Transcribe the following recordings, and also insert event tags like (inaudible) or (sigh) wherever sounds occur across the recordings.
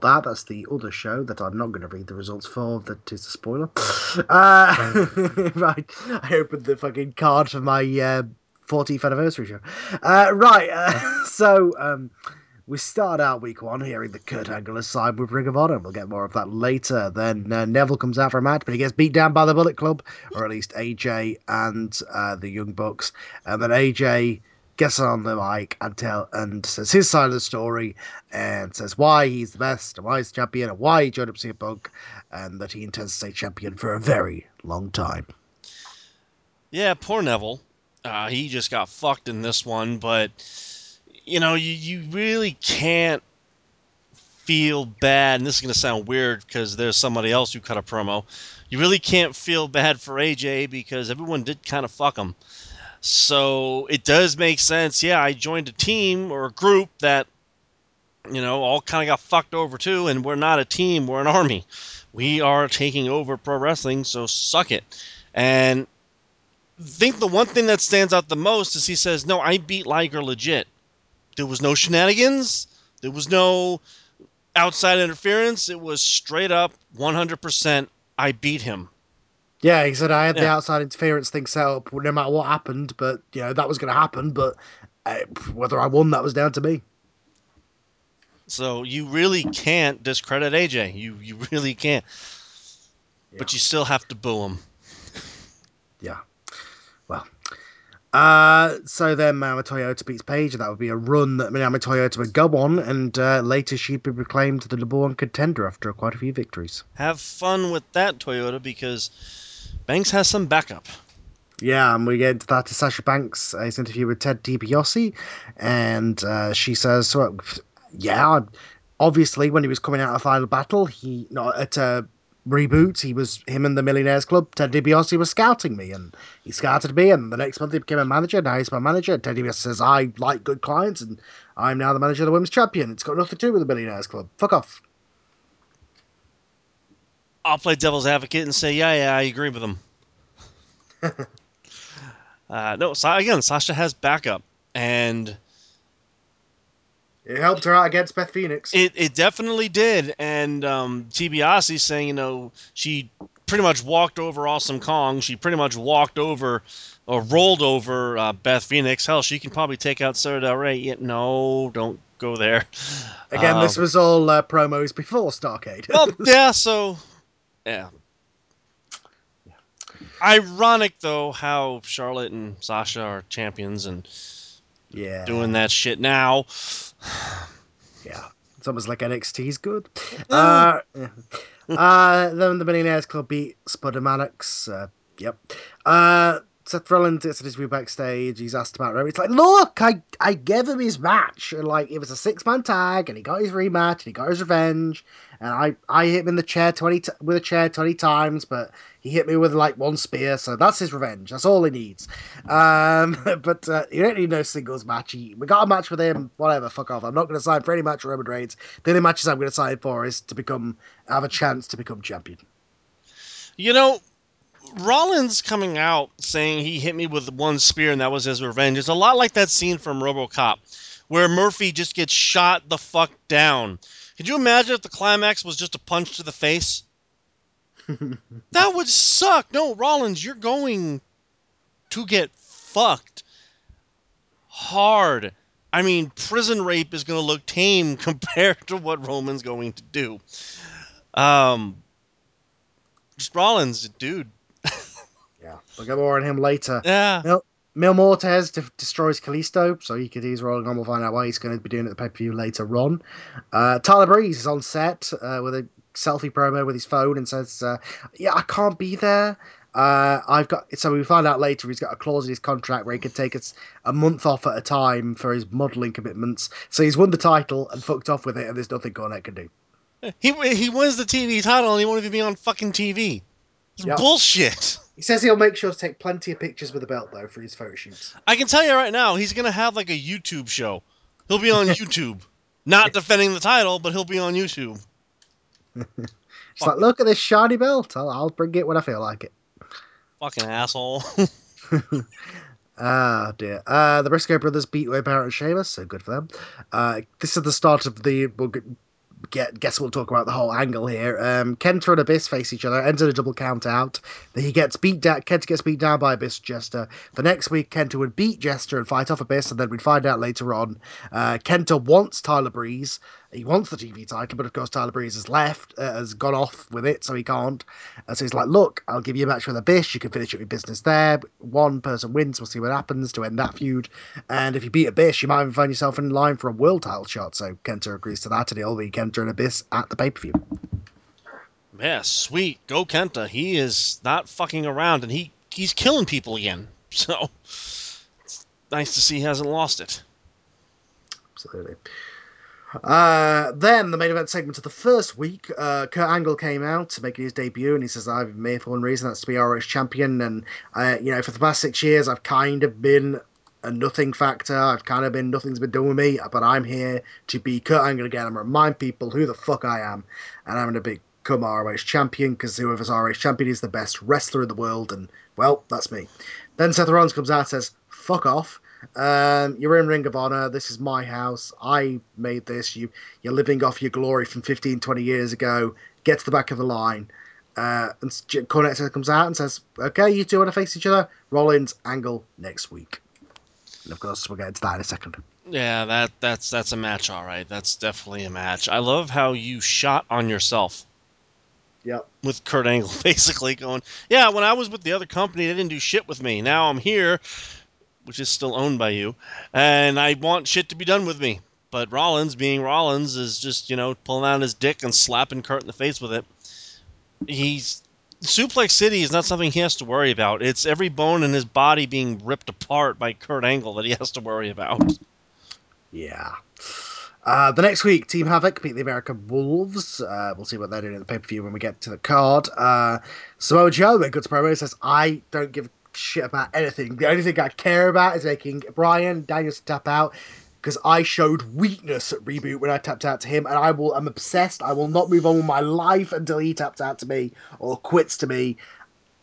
That. That's the other show that I'm not going to read the results for. That is a spoiler. (laughs) Uh, (laughs) right. I opened the fucking card for my uh, 14th anniversary show. Uh, right. Uh, (laughs) so um, we start out week one hearing the Kurt Angle signed with Ring of Honor. We'll get more of that later. Then uh, Neville comes out for a match, but he gets beat down by the Bullet Club, or at least AJ and uh, the Young Bucks. And then AJ gets on the mic and tell and says his side of the story and says why he's the best and why he's champion and why he joined up CM Punk and that he intends to stay champion for a very long time. Yeah, poor Neville. Uh, he just got fucked in this one, but you know, you, you really can't feel bad. And this is going to sound weird because there's somebody else who cut a promo. You really can't feel bad for AJ because everyone did kind of fuck him. So it does make sense. Yeah, I joined a team or a group that, you know, all kind of got fucked over too, and we're not a team, we're an army. We are taking over pro wrestling, so suck it. And I think the one thing that stands out the most is he says, No, I beat Liger legit. There was no shenanigans, there was no outside interference. It was straight up 100% I beat him. Yeah, he said I had the outside interference thing set up no matter what happened, but you know that was going to happen. But uh, whether I won, that was down to me. So you really can't discredit AJ. You you really can't. But you still have to boo him. Yeah. Well. Uh, so then Manami Toyota beats Paige, and that would be a run that Manami Toyota would go on, and uh, later she'd be proclaimed the number one contender after quite a few victories. Have fun with that Toyota because Banks has some backup. Yeah, and we get into that to Sasha Banks' uh, his interview with Ted DiBiase, and uh, she says, "Yeah, obviously when he was coming out of Final Battle, he not at a reboot, he was him and the Millionaires Club. Ted DiBiase was scouting me, and he scouted me, and the next month he became a manager. Now he's my manager. Ted DiBiase says I like good clients, and I'm now the manager of the Women's Champion. It's got nothing to do with the Millionaires Club. Fuck off." I'll play devil's advocate and say, yeah, yeah, I agree with him. (laughs) uh, no, Sa- again, Sasha has backup, and It helped her out against Beth Phoenix. it, it definitely did. And um, DiBiase saying, you know, she pretty much walked over Awesome Kong. She pretty much walked over or rolled over uh, Beth Phoenix. Hell, she can probably take out Sara Del Rey. Yeah, no, don't go there. Again, Um, this was all uh, promos before Starcade. well, (laughs) yeah, so yeah. Ironic though how Charlotte and Sasha are champions and yeah, doing that shit now. (sighs) Yeah, it's almost like NXT's good. Uh, yeah. uh, then the Millionaires Club beat Spudder Mannix. Uh, yep. Uh, Seth Rollins gets an interview backstage. He's asked about Roman. It's like, look, I, I gave him his match. And like, it was a six man tag, and he got his rematch, and he got his revenge. And I, I hit him in the chair twenty t- with a chair twenty times, but he hit me with like one spear, so that's his revenge. That's all he needs. Um, (laughs) but uh, you don't need no singles match. He, we got a match with him. Whatever, fuck off. I'm not going to sign for any match with Roman Reigns. The only matches I'm going to sign for is to become have a chance to become champion. You know, Rollins coming out saying he hit me with one spear and that was his revenge is a lot like that scene from RoboCop where Murphy just gets shot the fuck down. Could you imagine if the climax was just a punch to the face? (laughs) that would suck. No, Rollins, you're going to get fucked hard. I mean, prison rape is going to look tame (laughs) compared to what Roman's going to do. Um, just Rollins, dude. Yeah, we'll get more on him later. Yeah. Mil, Mil Muertes de- destroys Kalisto, so he could he's rolling on. We'll find out why he's going to be doing it at the pay per view later on. Uh, Tyler Breeze is on set uh, with a selfie promo with his phone and says, uh, "Yeah, I can't be there. Uh, I've got." So we find out later he's got a clause in his contract where he can take us a month off at a time for his modelling commitments. So he's won the title and fucked off with it, and there's nothing Cornette can do. He he wins the TV title and he won't even be on fucking TV. It's Yep. bullshit. He says he'll make sure to take plenty of pictures with the belt though for his photo shoots. I can tell you right now, he's gonna have like a YouTube show. He'll be on (laughs) YouTube, not defending the title, but he'll be on YouTube. (laughs) It's like, look at this shiny belt. I'll, I'll bring it when I feel like it. Fucking asshole. (laughs) Ah dear. Uh, the Briscoe brothers beat Wade Barrett and Sheamus, so good for them. Uh, this is the start of the. We'll get, get, guess we'll talk about the whole angle here. Um, Kenta and Abyss face each other, ends in a double count out. Then he gets beat down. Kenta gets beat down by Abyss Jester. The next week, Kenta would beat Jester and fight off Abyss, and then we'd find out later on. Uh, Kenta wants Tyler Breeze. He wants the TV title, but of course Tyler Breeze has left, uh, has gone off with it, so he can't. Uh, so he's like, "Look, I'll give you a match with Abyss. You can finish up your business there. One person wins. We'll see what happens to end that feud. And if you beat Abyss, you might even find yourself in line for a world title shot." So Kenta agrees to that, and it'll be Kenta and Abyss at the pay per view. yeah, sweet. Go Kenta. He is not fucking around, and he he's killing people again. (laughs) So it's nice to see he hasn't lost it. Absolutely. Uh, then the main event segment of the first week, uh, Kurt Angle came out making his debut, and he says, "I've been here for one reason, that's to be ROH champion." And uh, you know, for the past six years, I've kind of been a nothing factor. I've kind of been nothing's been done with me, but I'm here to be again. I'm gonna remind people who the fuck I am, and I'm gonna become ROH champion because whoever's ROH champion is the best wrestler in the world, and well, that's me. Then Seth Rollins comes out and says, "Fuck off." Um, you're in Ring of Honor. This is my house. I made this. You, you're living off your glory from 15, 20 years ago. Get to the back of the line. Uh, and Cornette comes out and says, "Okay, you two want to face each other? Rollins, Angle next week." And of course, we'll get into that in a second. Yeah, that that's that's a match, all right. That's definitely a match. I love how you shot on yourself Yep. with Kurt Angle, (laughs) basically going, "Yeah, when I was with the other company, they didn't do shit with me. Now I'm here, which is still owned by you, and I want shit to be done with me." But Rollins, being Rollins, is just you know pulling out his dick and slapping Kurt in the face with it. He's Suplex City is not something he has to worry about. It's every bone in his body being ripped apart by Kurt Angle that he has to worry about. Yeah. Uh, the next week, Team Havoc beat the American Wolves. Uh, we'll see what they're doing in the pay per view when we get to the card. Uh, Samoa Joe, a good promo, says, I don't give shit about anything. The only thing I care about is making Brian Daniels tap out because I showed weakness at Reboot when I tapped out to him, and I will. I'm obsessed. I will not move on with my life until he taps out to me or quits to me.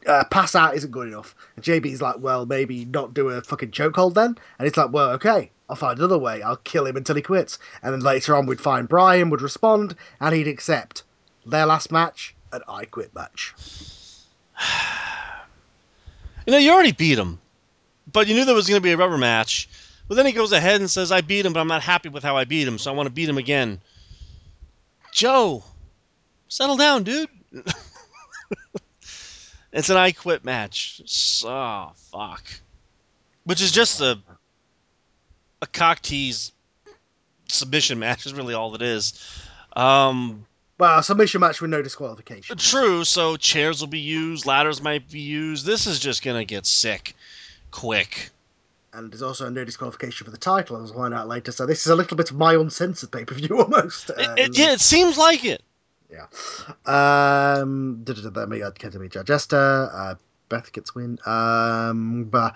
Uh, pass out isn't good enough. And JB's like, well, maybe not do a fucking chokehold then. And it's like, well, okay, I'll find another way. I'll kill him until he quits. And then later on, we'd find Brian would respond, and he'd accept their last match, an I quit match. (sighs) You know, you already beat him, but you knew there was going to be a rubber match. But then he goes ahead and says, I beat him, but I'm not happy with how I beat him, so I want to beat him again. Joe, settle down, dude. (laughs) it's an I quit match. So, oh, fuck. Which is just a a cock tease submission (laughs) match, is really all it is. Um, Well, a submission match with no disqualification. True, so chairs will be used, ladders might be used. This is just gonna get sick quick. And there's also a no disqualification for the title, as we'll find out later. So this is a little bit of my uncensored pay per view (laughs) almost. It- Um, it- yeah, it seems like it. Yeah. Um, da, then we got Kenta Jester. Uh, Beth gets win. Um, but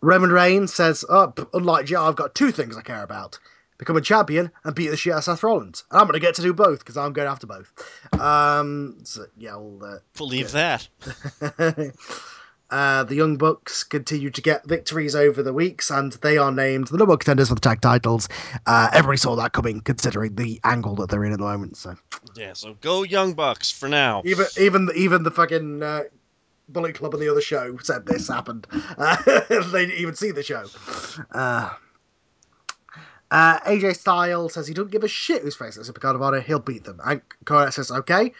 Roman Reigns says, "Oh, unlike Joe, I've got two things I care about: become a champion and beat the shit out of Seth Rollins. And I'm going to get to do both because I'm going after both." Um, so yeah, we'll, Believe Yeah. that. (laughs) uh, the Young Bucks continue to get victories over the weeks, and they are named the number one contenders for the tag titles. Uh, everybody saw that coming, considering the angle that they're in at the moment. So. Yeah, so go Young Bucks for now. Even even even the fucking uh, Bullet Club on the other show said this happened. Uh, (laughs) they didn't even see the show. Uh, uh, AJ Styles says he don't give a shit who's facing Supercard of Honor. He'll beat them. And Cornette says, okay,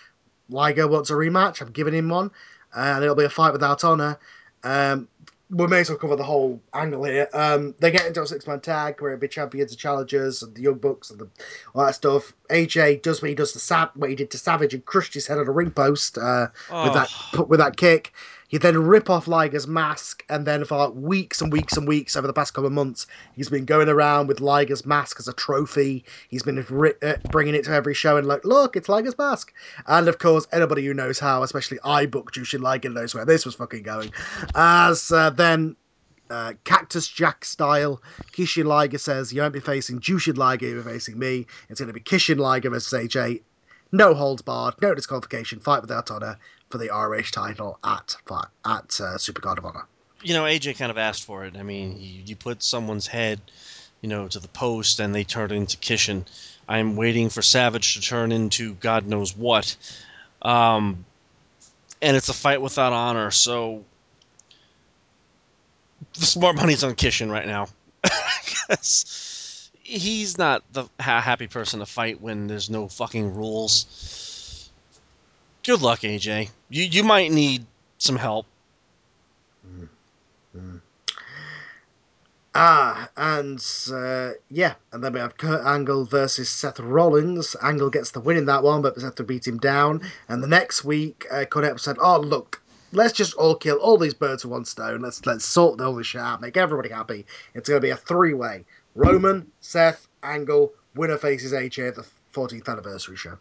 Liger wants a rematch. I'm giving him one. And it'll be a fight without honor. Um, we may as well cover the whole angle here. Um, they get into a six man tag where it'll be champions and challengers and the Young Bucks and the, all that stuff. AJ does what he does to Sav, what he did to Savage and crushed his head on a ring post uh, with Oh, that with that kick. He then rip off Liger's mask, and then for like weeks and weeks and weeks over the past couple of months, he's been going around with Liger's mask as a trophy. He's been ri- uh, bringing it to every show and like, look, it's Liger's mask. And of course, anybody who knows how, especially I booked Jushin Liger, knows where this was fucking going. As uh, then uh, Cactus Jack style. Kishin Liger says, You won't be facing Jushin Liger, you'll be facing me. It's going to be Kishin Liger versus AJ. No holds barred, no disqualification, fight without honor for the ROH title at at uh, Supercard of Honor. You know, AJ kind of asked for it. I mean, you, you put someone's head, you know, to the post and they turn into Kishin. I'm waiting for Savage to turn into God knows what. Um, and it's a fight without honor, so the smart money's on Kishin right now. (laughs) he's not the ha- happy person to fight when there's no fucking rules. Good luck, AJ. You you might need some help. Mm-hmm. Ah, and uh, yeah, and then we have Kurt Angle versus Seth Rollins. Angle gets the win in that one, but Seth to beat him down. And the next week, uh, Kurt said, "Oh look, let's just all kill all these birds with one stone. Let's let's sort all this shit out, make everybody happy. It's going to be a three way: Roman, Seth, Angle, winner faces AJ at the 14th anniversary show.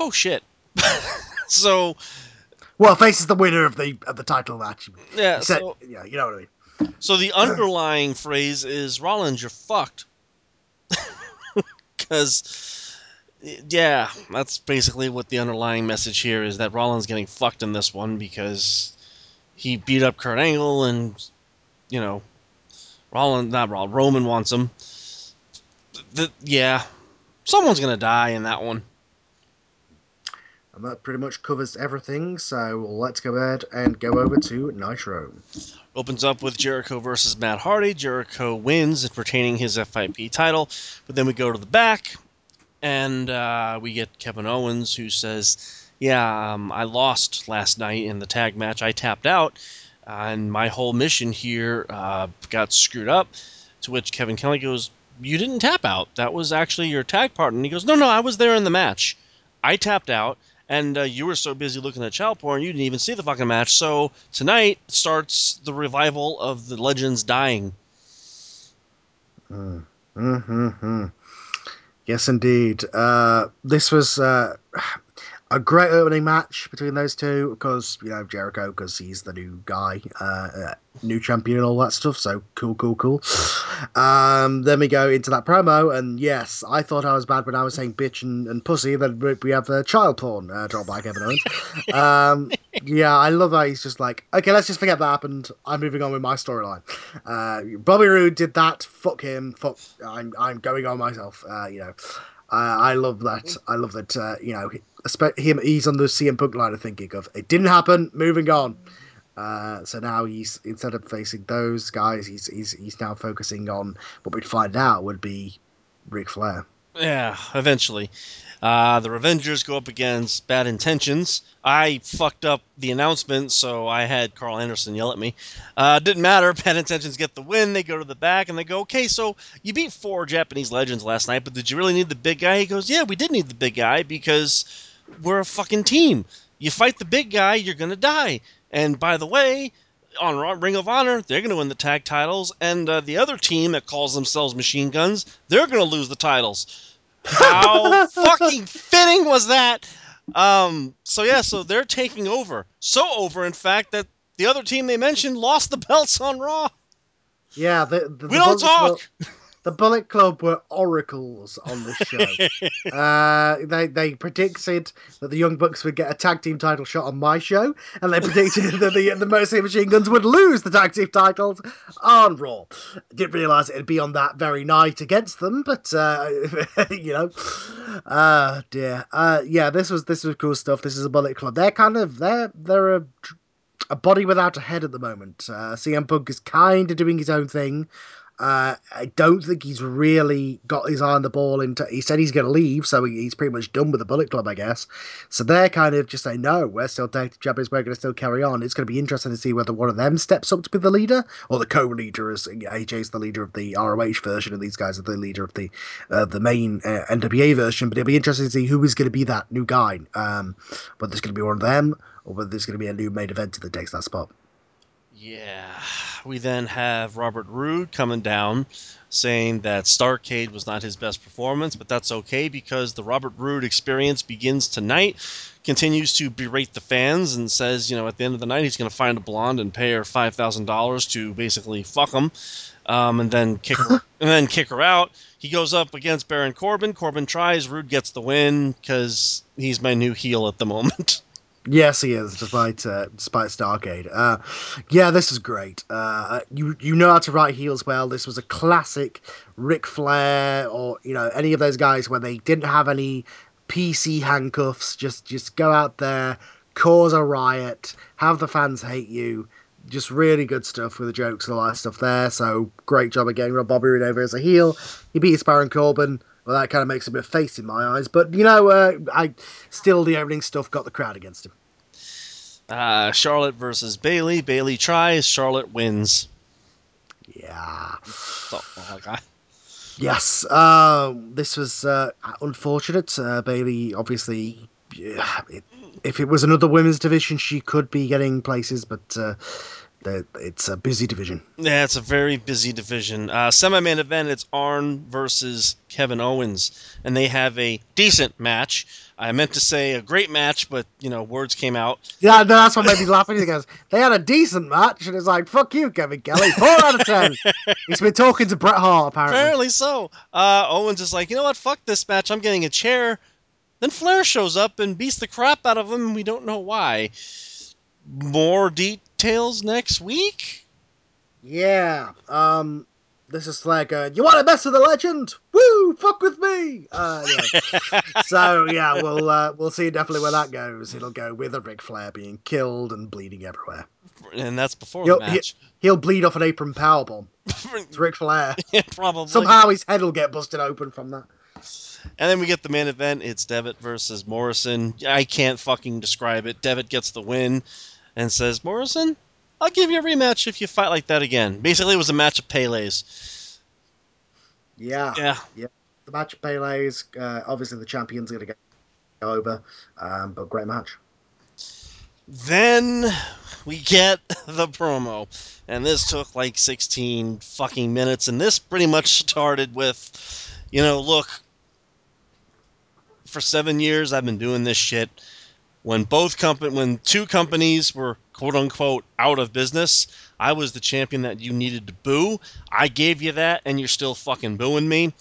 Oh shit! (laughs) so, well, faces the winner of the of the title match. Yeah, said, so, yeah, you know what I mean. So the (laughs) underlying phrase is Rollins, you're fucked. (laughs) Because yeah, that's basically what the underlying message here is that Rollins getting fucked in this one because he beat up Kurt Angle and you know Rollins not Rollins Roman wants him. The, yeah, someone's gonna die in that one. And that pretty much covers everything. So let's go ahead and go over to Nitro. Opens up with Jericho versus Matt Hardy. Jericho wins, retaining his FIP title. But then we go to the back and uh, we get Kevin Owens who says, "Yeah, um, I lost last night in the tag match. I tapped out, and my whole mission here uh, got screwed up." To which Kevin Kelly goes, "You didn't tap out. That was actually your tag partner." And he goes, "No, no, I was there in the match. I tapped out." And uh, you were so busy looking at child porn, you didn't even see the fucking match. So tonight starts the revival of the legends dying. Mm. Mm-hmm. Yes, indeed. Uh, this was uh, a great opening match between those two because you know Jericho because he's the new guy, uh, uh, new champion, and all that stuff. So cool, cool, cool. Um, then we go into that promo, and yes, I thought I was bad when I was saying bitch and, and pussy. Then we have uh, child porn uh, by Kevin Owens. um, yeah, I love that he's just like, okay, let's just forget that happened. I'm moving on with my storyline. Uh, Bobby Roode did that. Fuck him. Fuck. I'm I'm going on myself. Uh, you know. I love that. I love that. Uh, you know, him. He's on the CM Punk line of thinking of it didn't happen. Moving on. Uh, so now he's instead of facing those guys, he's he's he's now focusing on what we'd find out would be Ric Flair. Yeah, eventually. Uh, the Revengers go up against Bad Intentions. I fucked up the announcement, so I had Karl Anderson yell at me. Uh, didn't matter. (laughs) Bad Intentions get the win. They go to the back and they go, okay, so you beat four Japanese legends last night, but did you really need the big guy? He goes, yeah, we did need the big guy because we're a fucking team. You fight the big guy, you're to die. And by the way, on Ring of Honor, they're going to win the tag titles, and uh, the other team that calls themselves Machine Guns, they're going to lose the titles. How (laughs) fucking fitting was that? Um, so yeah, so they're taking over. So over, in fact, that the other team they mentioned lost the belts on Raw. Yeah, the, the, we the don't talk. The Bullet Club were oracles on this show. (laughs) uh, they they predicted that the Young Bucks would get a tag team title shot on my show, and they predicted that the the Mercy Machine Guns would lose the tag team titles on Raw. Didn't realize it'd be on that very night against them, but uh, (laughs) you know, uh dear, uh, yeah, this was this was cool stuff. This is a Bullet Club. They're kind of they're they're a a body without a head at the moment. Uh, CM Punk is kind of doing his own thing. Uh, I don't think he's really got his eye on the ball. Into he said he's going to leave, so he, he's pretty much done with the Bullet Club, I guess. So they're kind of just saying, no, we're still taking champions. We're going to still carry on. It's going to be interesting to see whether one of them steps up to be the leader or the co-leader, as AJ's the leader of the ROH version, and these guys are the leader of the uh, the main uh, NWA version. But it'll be interesting to see who is going to be that new guy. Um, whether it's going to be one of them or whether there's going to be a new main event that takes that spot. Yeah. We then have Robert Roode coming down saying that Starcade was not his best performance, but that's okay because the Robert Roode experience begins tonight. Continues to berate the fans and says, you know, at the end of the night he's going to find a blonde and pay her five thousand dollars to basically fuck him, um, and then kick her (laughs) and then kick her out. He goes up against Baron Corbin. Corbin tries. Roode gets the win because he's my new heel at the moment. (laughs) Yes, he is, despite uh, despite Starcade. Uh, yeah, this is great. Uh, you you know how to write heels well. This was a classic Ric Flair or you know any of those guys where they didn't have any PC handcuffs. Just just go out there, cause a riot, have the fans hate you. Just really good stuff with the jokes and all that stuff there. So great job of getting Rob Bobby Roode over as a heel. He beats Baron Corbin. Well, that kind of makes a face in my eyes. But you know, uh, I still the opening stuff got the crowd against him. Uh, Charlotte versus Bayley. Bayley tries. Charlotte wins. Yeah. So, oh my god. Yes. Uh, this was uh, unfortunate. Uh, Bayley, obviously, yeah, it, if it was another women's division, she could be getting places, but uh, it's a busy division. Yeah, it's a very busy division. Uh, Semi-main event, it's Arn versus Kevin Owens, and they have a decent match. I meant to say a great match, but you know, words came out. Yeah, no, that's what made me laugh. He goes, "They had a decent match," and it's like, "Fuck you, Kevin Kelly." Four out of ten. (laughs) He's been talking to Bret Hart, apparently. Apparently so. Uh, Owens is like, you know what? Fuck this match. I'm getting a chair. Then Flair shows up and beats the crap out of him. We don't know why. More details next week. Yeah. Um. This is like going, You want to mess with the legend? Woo! Fuck with me! Uh, yeah. (laughs) so, yeah, we'll, uh, we'll see definitely where that goes. It'll go with a Ric Flair being killed and bleeding everywhere. And that's before he'll, the match. He, will bleed off an apron powerbomb. (laughs) it's Ric Flair. yeah, probably. Somehow his head will get busted open from that. And then we get the main event. It's Devitt versus Morrison. I can't fucking describe it. Devitt gets the win and says, Morrison, I'll give you a rematch if you fight like that again. Basically, it was a match of Pele's. Yeah. Yeah. Yeah. The match of Pele's. Uh, obviously, the champion's going to go over, um, but great match. Then we get (laughs) the promo, and this took like 16 fucking minutes, and this pretty much started with, you know, look, for seven years I've been doing this shit. When both company, when two companies were quote unquote out of business, I was the champion that you needed to boo. I gave you that, and you're still fucking booing me.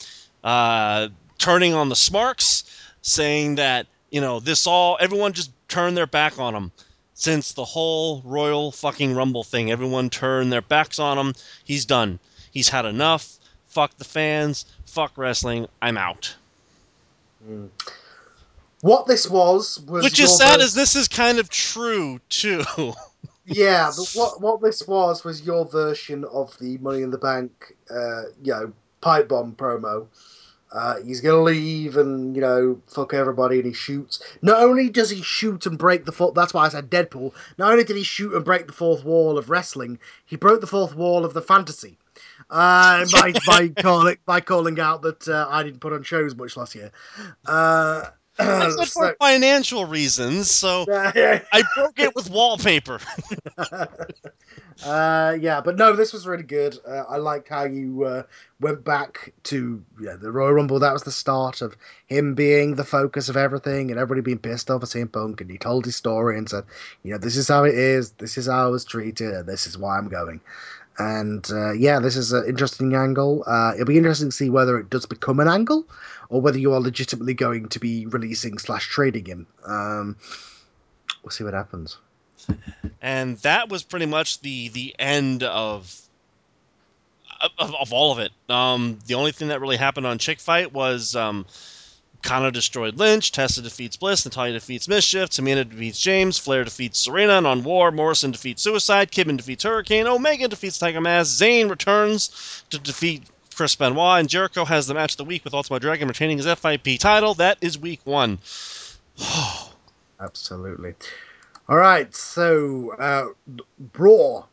Uh, turning on the Smarks, saying that you know this all everyone just turned their back on him since the whole Royal fucking Rumble thing. Everyone turned their backs on him. He's done. He's had enough. Fuck the fans. Fuck wrestling. I'm out. Mm. What this was was which is sad, as this is kind of true too. (laughs) yeah, but what what this was was your version of the Money in the Bank, uh, you know, pipe bomb promo. Uh, he's gonna leave and you know fuck everybody, and he shoots. Not only does he shoot and break the fourth, that's why I said Deadpool. Not only did he shoot and break the fourth wall of wrestling, he broke the fourth wall of the fantasy. Uh, by by (laughs) calling by calling out that uh, I didn't put on shows much last year. Uh, (clears throat) For financial reasons, so (laughs) I broke it with wallpaper. (laughs) (laughs) uh, yeah, but no, this was really good. Uh, I liked how you uh, went back to yeah, the Royal Rumble. That was the start of him being the focus of everything, and everybody being pissed off at CM Punk. And he told his story and said, "You know, this is how it is. This is how I was treated, and this is why I'm going." And uh, yeah, this is an interesting angle. Uh, it'll be interesting to see whether it does become an angle or whether you are legitimately going to be releasing slash trading him. Um, we'll see what happens. And that was pretty much the the end of of, of all of it. Um, the only thing that really happened on Chick Fight was um, Kana destroyed Lynch, Tessa defeats Bliss, Natalya defeats Mischief, Tamina defeats James, Flair defeats Serena, and on War, Morrison defeats Suicide, Kidman defeats Hurricane, Omega defeats Tiger Mask, Zayn returns to defeat Chris Benoit, and Jericho has the match of the week with Ultimate Dragon retaining his FIP title. That is week one. (sighs) Absolutely. All right, so uh, Raw,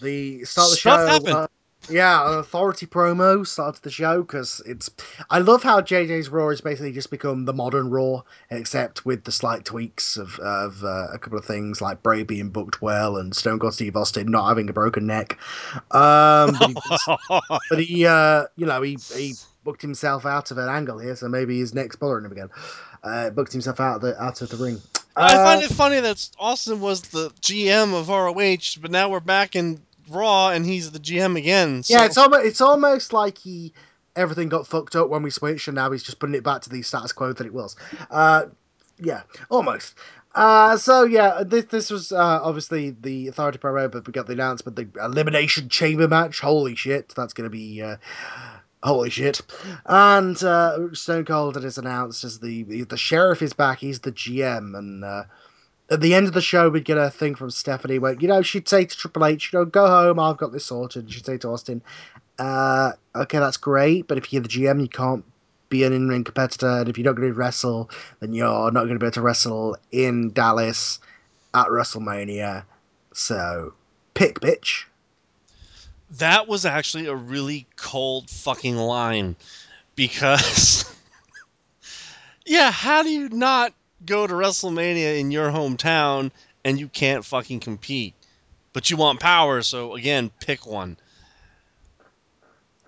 the start of the Stuff show. happened. uh, yeah, an authority promo started the show because it's. I love how JJ's Raw has basically just become the modern Raw, except with the slight tweaks of of uh, a couple of things like Bray being booked well and Stone Cold Steve Austin not having a broken neck. Um, but he, (laughs) but he uh, you know, he he booked himself out of an angle here, so maybe his neck's bothering him again. Uh, booked himself out of the out of the ring. I find Uh, it funny that Austin was the GM of ROH, but now we're back in Raw and he's the GM again. Yeah, it's almost it's almost like he everything got fucked up when we switched, and now he's just putting it back to the status quo that it was. Uh, yeah, almost. Uh, so yeah, this this was uh, obviously the Authority promo, but we got the announcement, the Elimination Chamber match. Holy shit, that's gonna be. Uh, Holy shit! And uh, Stone Cold is announced as the the sheriff is back. He's the GM, and uh, at the end of the show, we'd get a thing from Stephanie where you know she'd say to Triple H, you know, go home, I've got this sorted. And she'd say to Austin, uh, okay, that's great, but if you're the GM, you can't be an in-ring competitor, and if you're not going to wrestle, then you're not going to be able to wrestle in Dallas at WrestleMania. So, pick, bitch. that was actually a really cold fucking line because (laughs) yeah how do you not go to wrestlemania in your hometown and you can't fucking compete but you want power so again pick one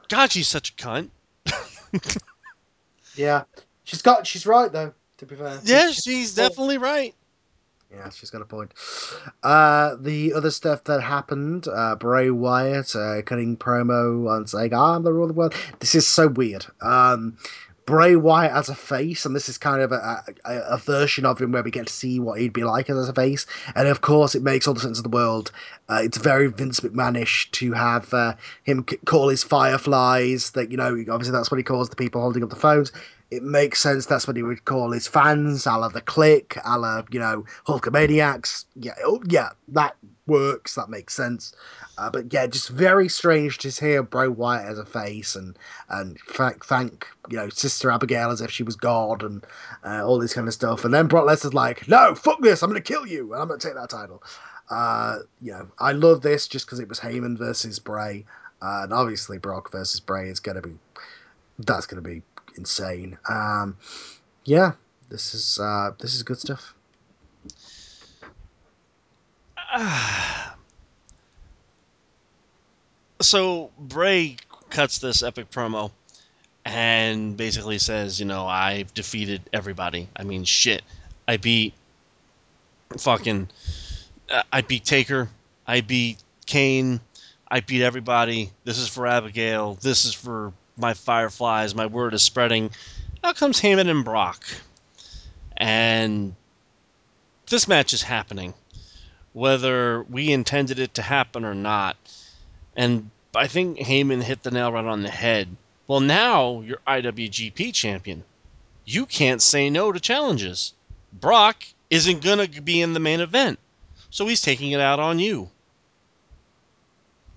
god she's such a cunt (laughs) Yeah, she's got, she's right though. To be fair, yeah she's definitely right Yeah, she's got a point. Uh, the other stuff that happened, uh, Bray Wyatt uh, cutting promo and saying, "I'm the ruler of the world." This is so weird. Um, Bray Wyatt as a face, and this is kind of a, a, a version of him where we get to see what he'd be like as a face. And of course, it makes all the sense of the world. Uh, it's very Vince McMahonish to have uh, him c- call his fireflies. That you know, obviously that's what he calls the people holding up the phones it makes sense that's what he would call his fans, a la the click, a la, you know, Hulkamaniacs. Yeah, oh, yeah, that works, that makes sense. Uh, but yeah, just very strange to hear Bray Wyatt as a face and and thank, thank you know Sister Abigail as if she was God and uh, all this kind of stuff. And then Brock Lesnar's like, "No, fuck this! I'm gonna kill you, and I'm gonna take that title." Uh, you know, I love this just because it was Heyman versus Bray, uh, and obviously Brock versus Bray is gonna be that's gonna be insane. Um, yeah, this is uh, this is good stuff. (sighs) so Bray cuts this epic promo and basically says, you know, I've defeated everybody. I mean, shit. I beat fucking. uh, I beat Taker. I beat Kane. I beat everybody. This is for Abigail. This is for my Fireflies. My word is spreading. Out comes Heyman and Brock. And this match is happening. Whether we intended it to happen or not. And I think Heyman hit the nail right on the head. Well, now you're IWGP champion. You can't say no to challenges. Brock isn't going to be in the main event, so he's taking it out on you.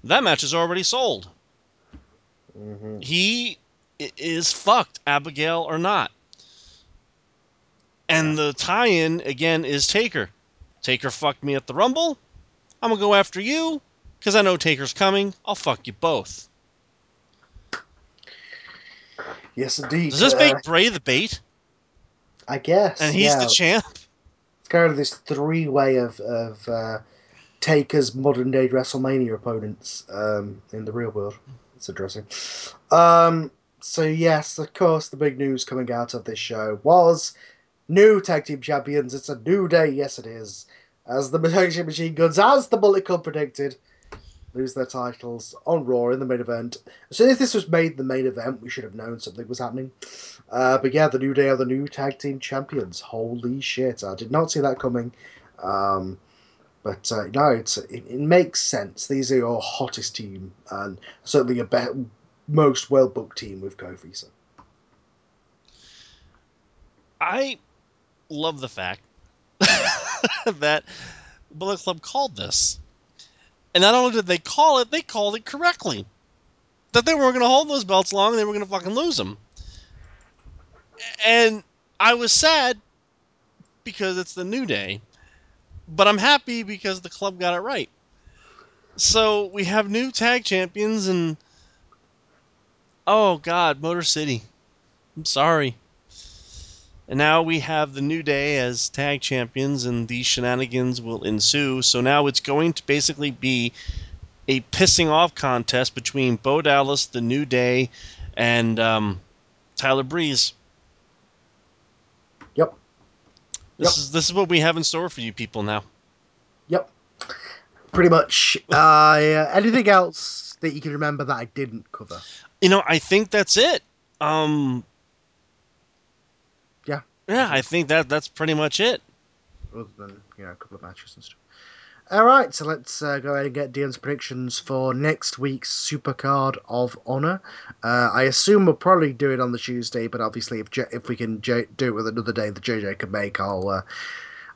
That match is already sold. Mm-hmm. He is fucked, Abigail or not. And the tie in, again, is Taker. Taker fucked me at the Rumble. I'm going to go after you because I know Taker's coming. I'll fuck you both. Yes, indeed. Does this Uh, make Bray the bait? I guess. And he's yeah. the champ? It's kind of this three way of of uh, Taker's modern day WrestleMania opponents um, in the real world. It's addressing. Um, so yes, of course, the big news coming out of this show was new tag team champions. It's a new day. Yes, it is. As the Machine Machine Guns, as the Bullet Club predicted, lose their titles on Raw in the main event. So if this was made the main event, we should have known something was happening. Uh, but yeah, the New Day are the new tag team champions. Holy shit! I did not see that coming. Um, but uh, no, it, it makes sense. These are your hottest team, and certainly your be- most well booked team with Kofi. So I love the fact (laughs) that Bullet Club called this. And not only did they call it, they called it correctly. That they weren't going to hold those belts long and they were going to fucking lose them. And I was sad because it's the new day, but I'm happy because the club got it right. So we have new tag champions and oh god, Motor City. I'm sorry. And now we have the New Day as tag champions, and these shenanigans will ensue. So now it's going to basically be a pissing off contest between Bo Dallas, the New Day, and um, Tyler Breeze. Yep. This Yep. is this is what we have in store for you people now. Yep. Pretty much. (laughs) Uh, yeah. Anything else that you can remember that I didn't cover? You know, I think that's it. Um, Yeah. I think that that's pretty much it. Other than, you know, a couple of matches and stuff. All right, so let's uh, go ahead and get Dion's predictions for next week's Supercard of Honor. Uh, I assume we'll probably do it on the Tuesday, but obviously, if J- if we can J- do it with another day that JJ can make, I'll uh,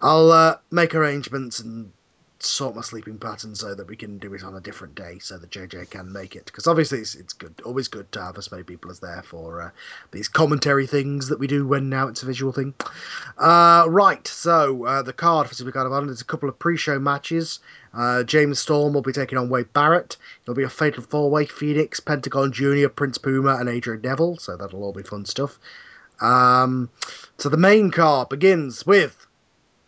I'll uh, make arrangements and sort my sleeping pattern so that we can do it on a different day, so that JJ can make it. Because obviously, it's, it's good, always good to have as many people as there for uh, these commentary things that we do when now it's a visual thing. Uh, right, so uh, the card for Supercard of Honor, there's a couple of pre-show matches. Uh, James Storm will be taking on Wade Barrett. It'll be a fatal four-way: Phoenix, Pentagon Junior, Prince Puma, and Adrian Neville. So that'll all be fun stuff. Um, so the main card begins with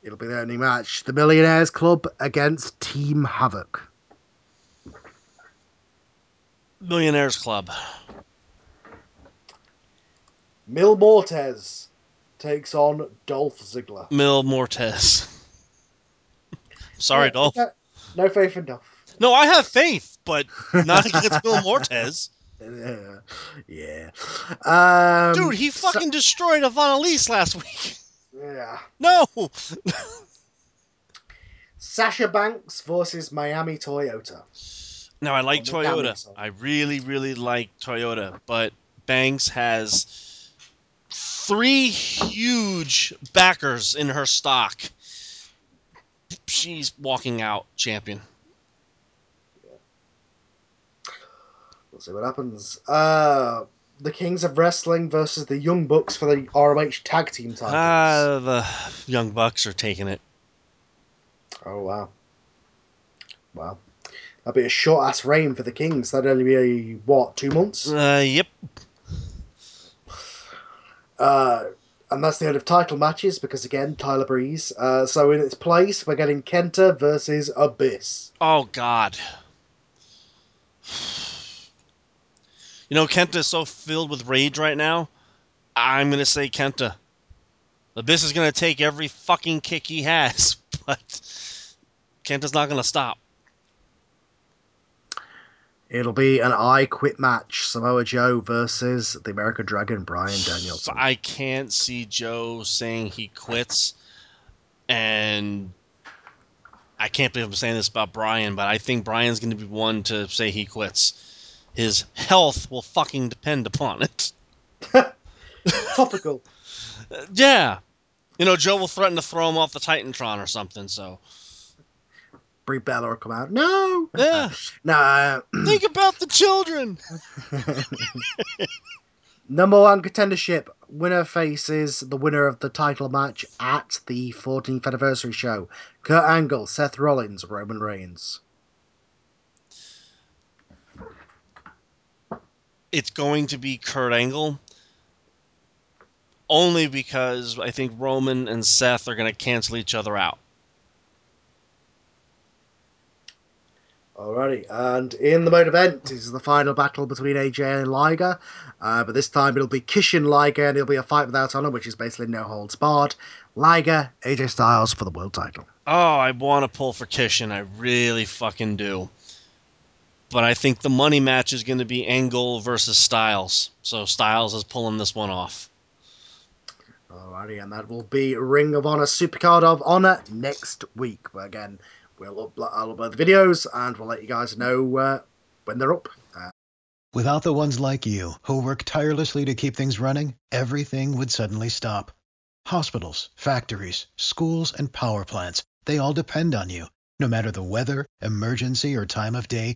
it'll be the only match: the Millionaires Club against Team Havoc. Millionaires Club. Mil Muertes takes on Dolph Ziggler. Mil Muertes. (laughs) Sorry, Yeah, Dolph. okay. No faith in Dolph. No, I have faith, but not against Mil (laughs) Muertes. Yeah. yeah. Um, Dude, he so- fucking destroyed Ivana Elise last week. Yeah. No. (laughs) Sasha Banks versus Manami Toyota. Now I like Well, Toyota. I really, really like Toyota, but Banks has three huge backers in her stock. She's walking out champion. We'll see what happens. Uh, the Kings of Wrestling versus the Young Bucks for the ROH Tag Team titles. Ah, the Young Bucks are taking it. oh wow, wow. That'd be a short ass reign for the Kings. That'd only be what two months. Uh, yep. Uh, and that's the end of title matches because again, Tyler Breeze. Uh, so in its place, we're getting Kenta versus Abyss. Oh God. You know, Kenta is so filled with rage right now. I'm gonna say Kenta. Abyss is gonna take every fucking kick he has, (laughs) but Kenta's not gonna stop. It'll be an I Quit match. Samoa Joe versus the American Dragon, Bryan Danielson. I can't see Joe saying he quits, and I can't believe I'm saying this about Brian, but I think Brian's going to be one to say he quits. His health will fucking depend upon it. (laughs) Topical. Yeah, you know Joe will threaten to throw him off the Titantron or something. So Brie Bella will come out. No. yeah, (laughs) No. uh, (clears throat) think about the children. (laughs) Number one contendership winner faces the winner of the title match at the 14th anniversary show. Kurt Angle, Seth Rollins, Roman Reigns. It's going to be Kurt Angle. Only because I think Roman and Seth are going to cancel each other out. Alrighty, and in the main event is the final battle between AJ and Liger. Uh, but this time it'll be Kishin Liger, and it'll be a fight without honor, which is basically no holds barred. Liger, AJ Styles for the world title. Oh, I want to pull for Kishin. I really fucking do. But I think the money match is going to be Angle versus Styles. So Styles is pulling this one off. Alrighty, and that will be Ring of Honor Supercard of Honor next week. But again, we'll upload, I'll upload the videos and we'll let you guys know uh, when they're up. Uh, Without the ones like you, who work tirelessly to keep things running, everything would suddenly stop. Hospitals, factories, schools, and power plants, they all depend on you. No matter the weather, emergency, or time of day,